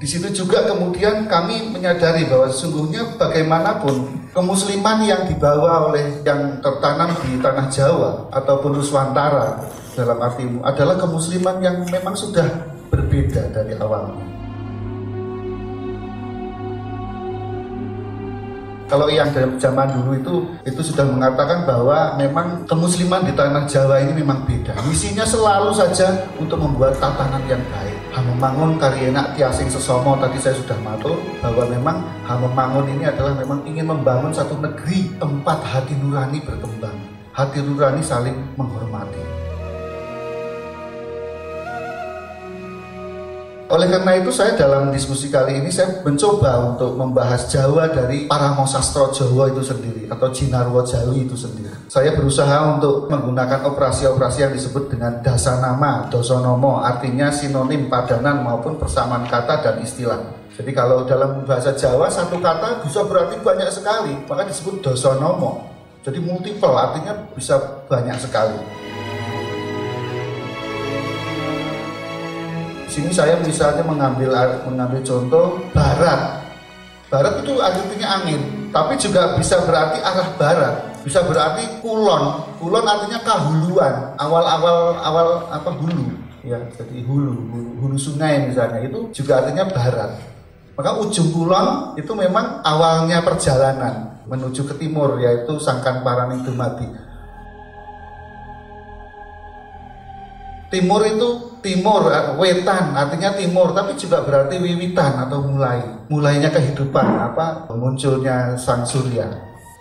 Di situ juga kemudian kami menyadari bahwa sesungguhnya bagaimanapun kemusliman yang dibawa oleh yang tertanam di tanah Jawa ataupun Nuswantara dalam artimu adalah kemusliman yang memang sudah berbeda dari awalnya. Kalau yang dalam zaman dulu itu itu sudah mengatakan bahwa memang kemusliman di tanah Jawa ini memang beda. Misinya selalu saja untuk membuat tatanan yang baik. Hamemangun Karyenak Tiasing Sesomo tadi saya sudah matur bahwa memang Hamemangun ini adalah memang ingin membangun satu negeri tempat hati nurani berkembang. Hati nurani saling menghormati. Oleh karena itu saya dalam diskusi kali ini saya mencoba untuk membahas Jawa dari Paramo Sastro Jawa itu sendiri atau Jinarwo Jawi itu sendiri. Saya berusaha untuk menggunakan operasi-operasi yang disebut dengan dasanama, dosonomo, artinya sinonim padanan maupun persamaan kata dan istilah. Jadi kalau dalam bahasa Jawa satu kata bisa berarti banyak sekali, maka disebut dosonomo. Jadi multiple artinya bisa banyak sekali. Sini saya misalnya mengambil mengambil contoh barat. Barat itu artinya angin, tapi juga bisa berarti arah barat, bisa berarti kulon. Kulon artinya kahuluan, awal-awal awal apa hulu, ya jadi hulu, hulu, hulu sungai misalnya itu juga artinya barat. Maka ujung kulon itu memang awalnya perjalanan menuju ke timur yaitu Sangkan Paraning Timur itu timur, eh, wetan artinya timur, tapi juga berarti wiwitan atau mulai. Mulainya kehidupan, apa munculnya sang surya.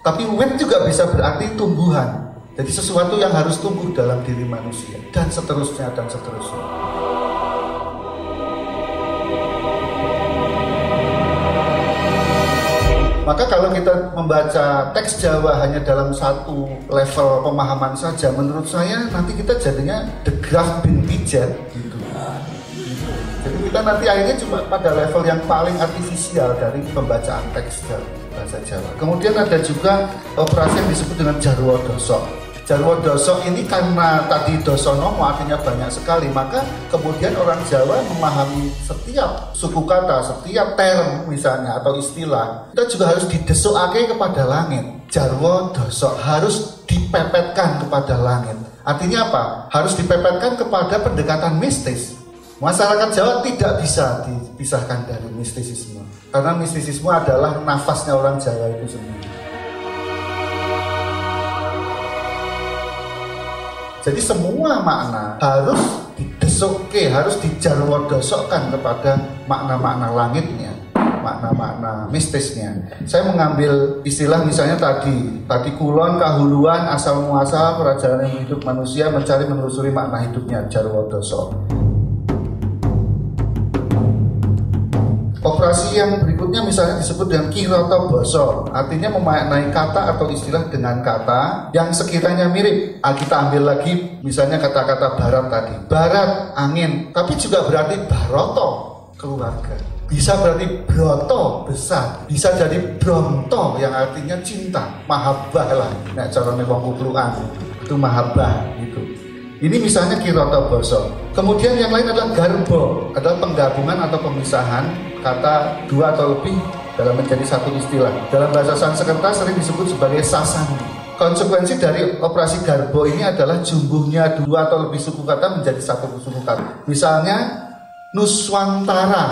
Tapi wet juga bisa berarti tumbuhan. Jadi sesuatu yang harus tumbuh dalam diri manusia dan seterusnya dan seterusnya. Maka kalau kita membaca teks Jawa hanya dalam satu level pemahaman saja, menurut saya nanti kita jadinya the graph bin pijat gitu. Jadi kita nanti akhirnya cuma pada level yang paling artifisial dari pembacaan teks bahasa Jawa. Kemudian ada juga operasi yang disebut dengan Jarwo Dosok Jarwo doso ini karena tadi dosonomo artinya banyak sekali, maka kemudian orang Jawa memahami setiap suku kata, setiap term misalnya atau istilah, kita juga harus didesukake kepada langit. Jarwo doso harus dipepetkan kepada langit. Artinya apa? Harus dipepetkan kepada pendekatan mistis. Masyarakat Jawa tidak bisa dipisahkan dari mistisisme. Karena mistisisme adalah nafasnya orang Jawa itu sendiri. Jadi semua makna harus didesokke, harus dijarwodosokkan kepada makna-makna langitnya, makna-makna mistisnya. Saya mengambil istilah misalnya tadi, tadi kulon, kahuluan, asal muasal, perjalanan hidup manusia mencari menelusuri makna hidupnya, jarwodosok. Operasi yang berikutnya misalnya disebut dengan kirata boso, artinya memaknai kata atau istilah dengan kata yang sekiranya mirip. Ah, kita ambil lagi misalnya kata-kata barat tadi. Barat, angin, tapi juga berarti baroto, keluarga. Bisa berarti broto, besar. Bisa jadi bronto yang artinya cinta, mahabbah lah. Nah, cara wong itu mahabbah gitu. Ini misalnya kirata boso. Kemudian yang lain adalah garbo, adalah penggabungan atau pemisahan kata dua atau lebih dalam menjadi satu istilah. Dalam bahasa Sanskerta sering disebut sebagai sasandi. Konsekuensi dari operasi garbo ini adalah jumbuhnya dua atau lebih suku kata menjadi satu suku kata. Misalnya Nuswantara,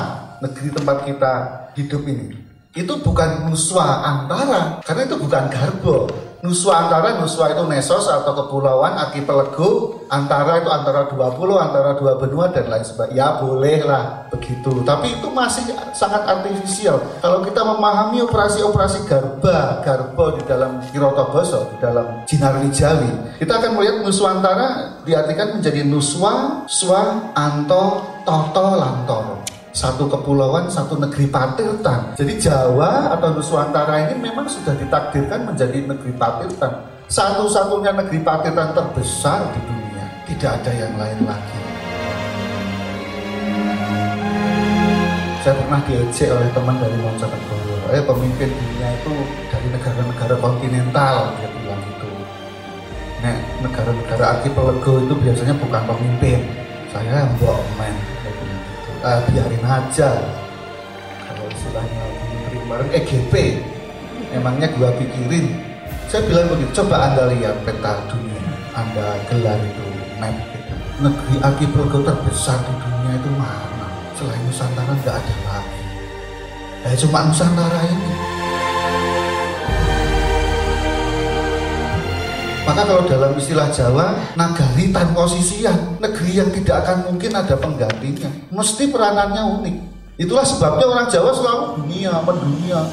negeri tempat kita hidup ini. Itu bukan Nuswa antara, karena itu bukan garbo, Nuswa antara Nuswa itu Nesos atau kepulauan archipelago antara itu antara dua pulau antara dua benua dan lain sebagainya. Ya boleh lah begitu. Tapi itu masih sangat artifisial. Kalau kita memahami operasi-operasi garba garbo di dalam Kirotoboso di dalam Jinarwi Jawi kita akan melihat Nuswantara diartikan menjadi Nuswa Swa Anto Toto Lantoro satu kepulauan, satu negeri patirtan. Jadi Jawa atau Nusantara ini memang sudah ditakdirkan menjadi negeri patirtan. Satu-satunya negeri patirtan terbesar di dunia. Tidak ada yang lain lagi. Saya pernah diejek oleh teman dari Monconegoro. Eh pemimpin dunia itu dari negara-negara kontinental, dia bilang itu. Nah, negara-negara archipelago itu biasanya bukan pemimpin. Saya mbok men uh, biarin aja. Istilahnya menteri kemarin EGP emangnya gua pikirin. Saya bilang begitu coba anda lihat peta dunia anda gelar itu map gitu negeri archipelago terbesar di dunia itu mana? Selain Nusantara nggak ada lagi. Ya cuma Nusantara ini Maka kalau dalam istilah Jawa, nagari tan posisian, negeri yang tidak akan mungkin ada penggantinya. Mesti peranannya unik. Itulah sebabnya orang Jawa selalu dunia, mendunia.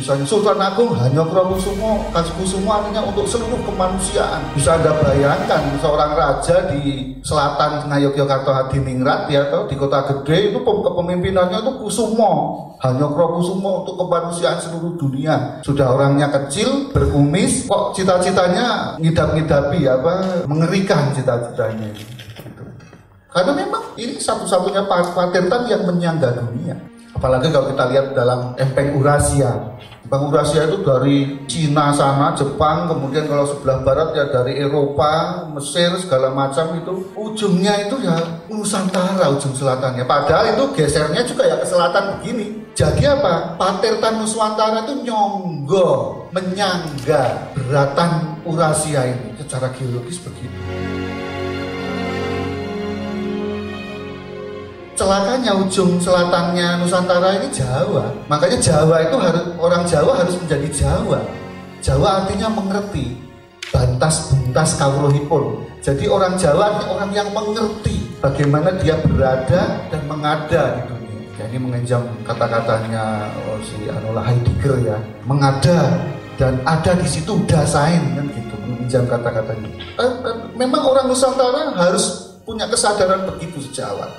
Misalnya Sultan Agung hanya Kusumo, Kusumo artinya untuk seluruh kemanusiaan. Bisa Anda bayangkan seorang raja di selatan Ngayogyakarta Hadiningrat ya atau di kota gede itu kepemimpinannya itu Kusumo. Hanya Kusumo untuk kemanusiaan seluruh dunia. Sudah orangnya kecil, berkumis, kok cita-citanya ngidap-ngidapi apa mengerikan cita-citanya. Karena memang ini satu-satunya patentan yang menyangga dunia. Apalagi kalau kita lihat dalam empeng Eurasia. Empeng Eurasia itu dari Cina sana, Jepang, kemudian kalau sebelah barat ya dari Eropa, Mesir, segala macam itu. Ujungnya itu ya Nusantara, ujung selatannya. Padahal itu gesernya juga ya ke selatan begini. Jadi apa? Patertan Nusantara itu nyonggo, menyangga beratan Eurasia ini secara geologis begitu. Celakanya ujung selatannya Nusantara ini Jawa. Makanya Jawa itu harus orang Jawa harus menjadi Jawa. Jawa artinya mengerti. Bantas buntas kawruhipun. Jadi orang Jawa ini orang yang mengerti bagaimana dia berada dan mengada di dunia. Ya, ini mengenjam kata-katanya oh, si Anola Heidegger ya. Mengada dan ada di situ dasain kan gitu mengenjam kata-katanya. Eh, eh, memang orang Nusantara harus punya kesadaran begitu sejak awal